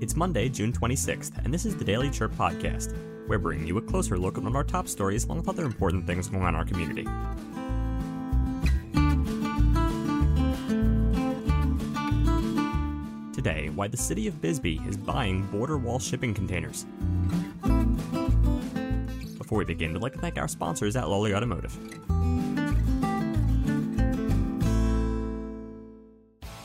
It's Monday, June 26th, and this is the Daily Chirp Podcast. We're bringing you a closer look at one of our top stories along with other important things going on in our community. Today, why the city of Bisbee is buying border wall shipping containers. Before we begin, we'd like to thank our sponsors at Lawley Automotive.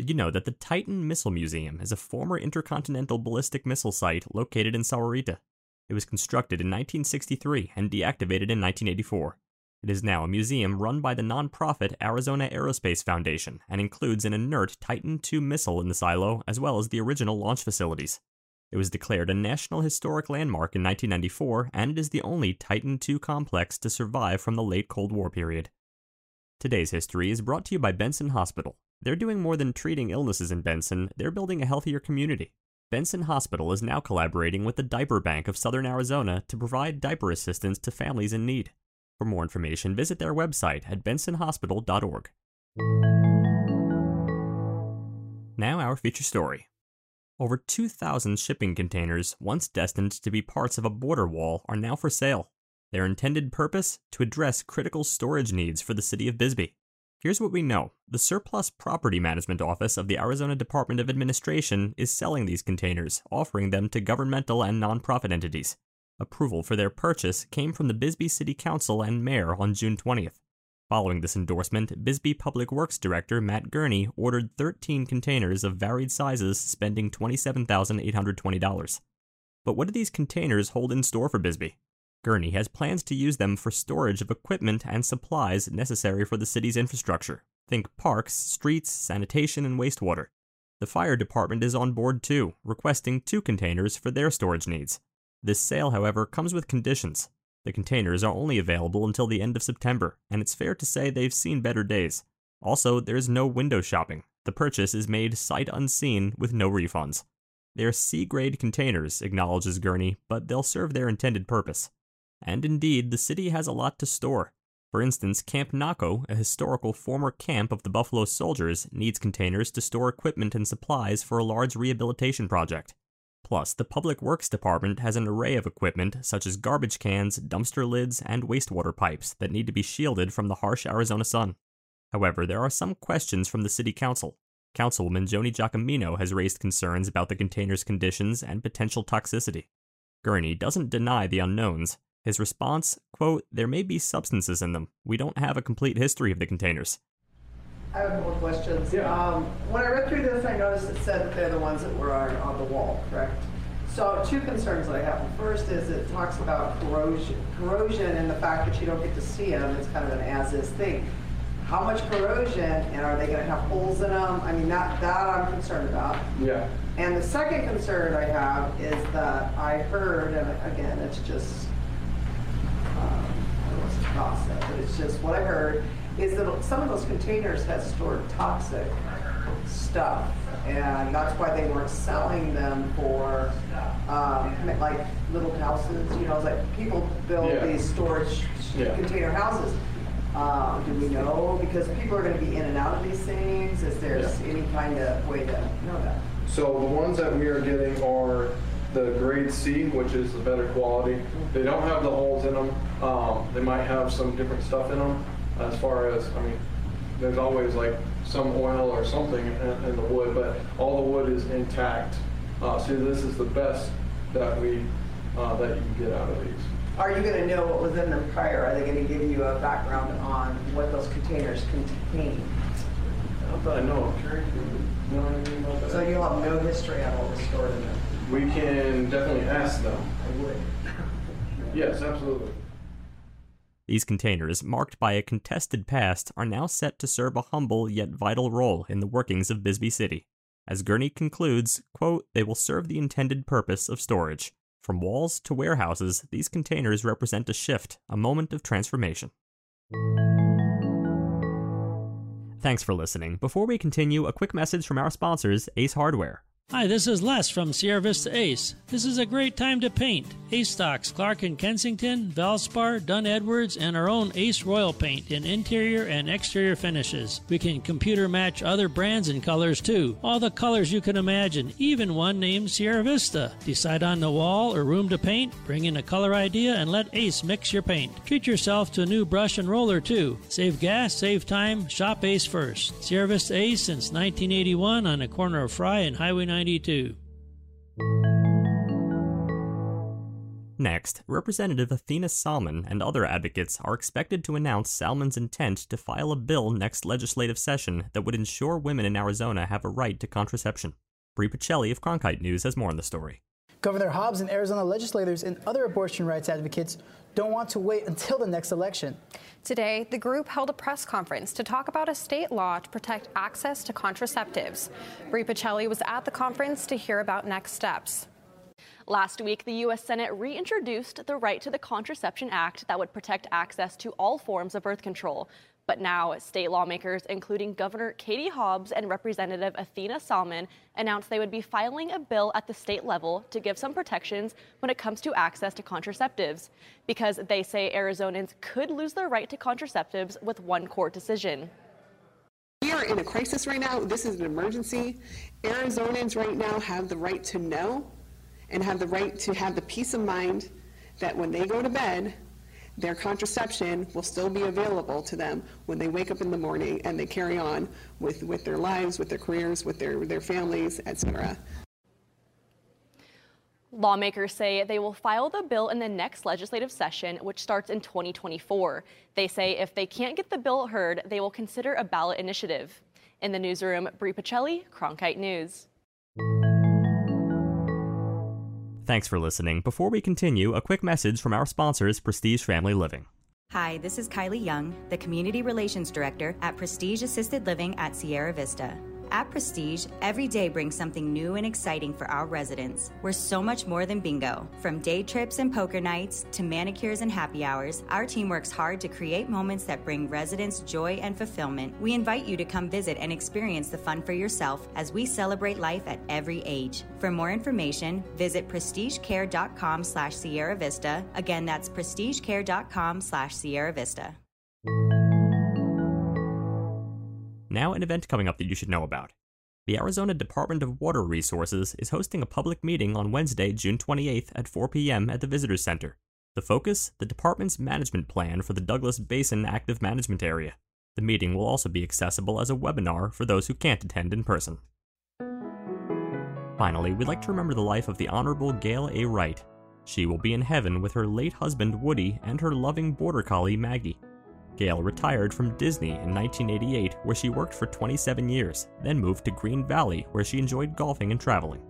Did you know that the Titan Missile Museum is a former intercontinental ballistic missile site located in Sahuarita? It was constructed in 1963 and deactivated in 1984. It is now a museum run by the nonprofit Arizona Aerospace Foundation and includes an inert Titan II missile in the silo as well as the original launch facilities. It was declared a National Historic Landmark in 1994 and it is the only Titan II complex to survive from the late Cold War period. Today's history is brought to you by Benson Hospital, they're doing more than treating illnesses in Benson, they're building a healthier community. Benson Hospital is now collaborating with the Diaper Bank of Southern Arizona to provide diaper assistance to families in need. For more information, visit their website at bensonhospital.org. Now, our feature story. Over 2,000 shipping containers, once destined to be parts of a border wall, are now for sale. Their intended purpose? To address critical storage needs for the city of Bisbee. Here's what we know the Surplus Property Management Office of the Arizona Department of Administration is selling these containers, offering them to governmental and nonprofit entities. Approval for their purchase came from the Bisbee City Council and Mayor on June 20th. Following this endorsement, Bisbee Public Works Director Matt Gurney ordered 13 containers of varied sizes, spending $27,820. But what do these containers hold in store for Bisbee? Gurney has plans to use them for storage of equipment and supplies necessary for the city's infrastructure. Think parks, streets, sanitation, and wastewater. The fire department is on board too, requesting two containers for their storage needs. This sale, however, comes with conditions. The containers are only available until the end of September, and it's fair to say they've seen better days. Also, there's no window shopping. The purchase is made sight unseen with no refunds. They're C grade containers, acknowledges Gurney, but they'll serve their intended purpose. And indeed, the city has a lot to store. For instance, Camp Naco, a historical former camp of the Buffalo Soldiers, needs containers to store equipment and supplies for a large rehabilitation project. Plus, the Public Works Department has an array of equipment such as garbage cans, dumpster lids, and wastewater pipes that need to be shielded from the harsh Arizona sun. However, there are some questions from the City Council. Councilwoman Joni Giacomino has raised concerns about the container's conditions and potential toxicity. Gurney doesn't deny the unknowns, his response, quote, there may be substances in them. We don't have a complete history of the containers. I have a couple of questions. Yeah. Um, when I read through this, I noticed it said that they're the ones that were on, on the wall, correct? So two concerns that I have. The first is it talks about corrosion. Corrosion and the fact that you don't get to see them is kind of an as-is thing. How much corrosion, and are they going to have holes in them? I mean, that, that I'm concerned about. Yeah. And the second concern I have is that I heard, and again, it's just process, but it's just what I heard is that some of those containers had stored toxic stuff, and that's why they weren't selling them for um, like little houses. You know, it's like people build yeah. these storage yeah. container houses. Um, do we know? Because people are going to be in and out of these things. Is there yeah. any kind of way to know that? So the ones that we are getting are the grade C, which is the better quality. They don't have the holes in them. Um, they might have some different stuff in them as far as, I mean, there's always like some oil or something in, in the wood, but all the wood is intact. Uh, so this is the best that we, uh, that you can get out of these. Are you going to know what was in them prior? Are they going to give you a background on what those containers contain? Not that I know of. You know what I mean about that? So you'll have no history on what was stored in them? We can definitely ask them. Yes, absolutely. These containers, marked by a contested past, are now set to serve a humble yet vital role in the workings of Bisbee City. As Gurney concludes, quote, they will serve the intended purpose of storage. From walls to warehouses, these containers represent a shift, a moment of transformation. Thanks for listening. Before we continue, a quick message from our sponsors, Ace Hardware. Hi, this is Les from Sierra Vista Ace. This is a great time to paint. Ace stocks Clark and Kensington, Valspar, Dunn Edwards, and our own Ace Royal paint in interior and exterior finishes. We can computer match other brands and colors too. All the colors you can imagine, even one named Sierra Vista. Decide on the wall or room to paint, bring in a color idea, and let Ace mix your paint. Treat yourself to a new brush and roller too. Save gas, save time, shop Ace first. Sierra Vista Ace since 1981 on the corner of Fry and Highway 9. 92. Next, Representative Athena Salman and other advocates are expected to announce Salman's intent to file a bill next legislative session that would ensure women in Arizona have a right to contraception. Bri Pacelli of Cronkite News has more on the story. Governor Hobbs and Arizona legislators and other abortion rights advocates don't want to wait until the next election. Today, the group held a press conference to talk about a state law to protect access to contraceptives. Bri Pacelli was at the conference to hear about next steps. Last week, the U.S. Senate reintroduced the Right to the Contraception Act that would protect access to all forms of birth control. But now, state lawmakers, including Governor Katie Hobbs and Representative Athena Salman, announced they would be filing a bill at the state level to give some protections when it comes to access to contraceptives, because they say Arizonans could lose their right to contraceptives with one court decision. We are in a crisis right now. This is an emergency. Arizonans right now have the right to know and have the right to have the peace of mind that when they go to bed, their contraception will still be available to them when they wake up in the morning and they carry on with, with their lives, with their careers, with their, their families, etc. Lawmakers say they will file the bill in the next legislative session, which starts in 2024. They say if they can't get the bill heard, they will consider a ballot initiative. In the newsroom, Bri Pacelli, Cronkite News. Thanks for listening. Before we continue, a quick message from our sponsors, Prestige Family Living. Hi, this is Kylie Young, the Community Relations Director at Prestige Assisted Living at Sierra Vista. At Prestige, every day brings something new and exciting for our residents. We're so much more than bingo. From day trips and poker nights to manicures and happy hours, our team works hard to create moments that bring residents joy and fulfillment. We invite you to come visit and experience the fun for yourself as we celebrate life at every age. For more information, visit prestigecare.com slash Sierra Vista. Again, that's prestigecare.com slash Sierra Vista. Now, an event coming up that you should know about. The Arizona Department of Water Resources is hosting a public meeting on Wednesday, June 28th at 4 p.m. at the Visitor Center. The focus? The department's management plan for the Douglas Basin Active Management Area. The meeting will also be accessible as a webinar for those who can't attend in person. Finally, we'd like to remember the life of the Honorable Gail A. Wight. She will be in heaven with her late husband Woody and her loving border collie Maggie. Gail retired from Disney in 1988, where she worked for 27 years, then moved to Green Valley, where she enjoyed golfing and traveling.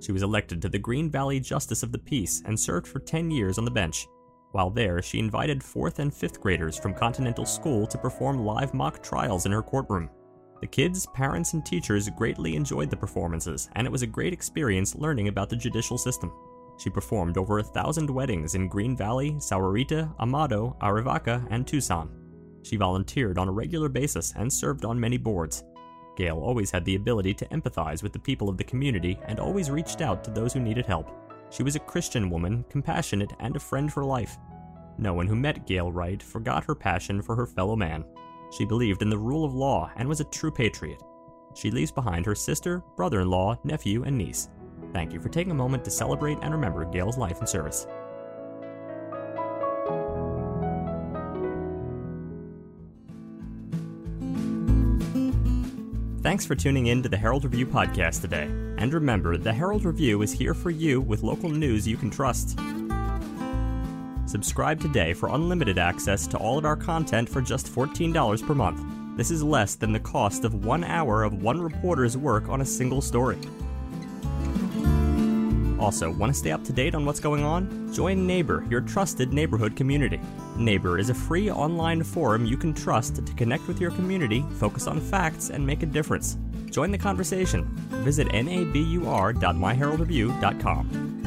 She was elected to the Green Valley Justice of the Peace and served for 10 years on the bench. While there, she invited 4th and 5th graders from Continental School to perform live mock trials in her courtroom. The kids, parents, and teachers greatly enjoyed the performances, and it was a great experience learning about the judicial system. She performed over a thousand weddings in Green Valley, Sahuarita, Amado, Arivaca, and Tucson. She volunteered on a regular basis and served on many boards. Gail always had the ability to empathize with the people of the community and always reached out to those who needed help. She was a Christian woman, compassionate, and a friend for life. No one who met Gail Wight forgot her passion for her fellow man. She believed in the rule of law and was a true patriot. She leaves behind her sister, brother in law, nephew, and niece. Thank you for taking a moment to celebrate and remember Gail's life and service. Thanks for tuning in to the Herald Review podcast today. And remember, the Herald Review is here for you with local news you can trust. Subscribe today for unlimited access to all of our content for just $14 per month. This is less than the cost of one hour of one reporter's work on a single story. Also, want to stay up to date on what's going on? Join Nabur, your trusted neighborhood community. Nabur is a free online forum you can trust to connect with your community, focus on facts, and make a difference. Join the conversation. Visit nabur.myheraldreview.com.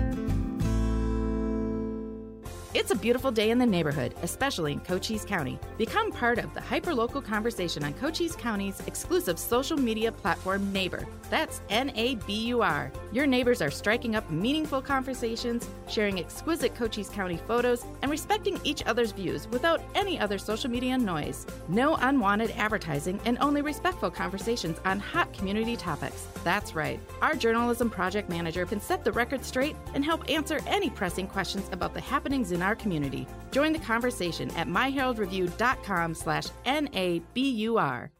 It's a beautiful day in the neighborhood, especially in Cochise County. Become part of the hyperlocal conversation on Cochise County's exclusive social media platform, Nabur. That's N A B U R. Your neighbors are striking up meaningful conversations, sharing exquisite Cochise County photos, and respecting each other's views without any other social media noise. No unwanted advertising and only respectful conversations on hot community topics. That's right. Our journalism project manager can set the record straight and help answer any pressing questions about the happenings in our community. Join the conversation at myheraldreview.com slash N-A-B-U-R.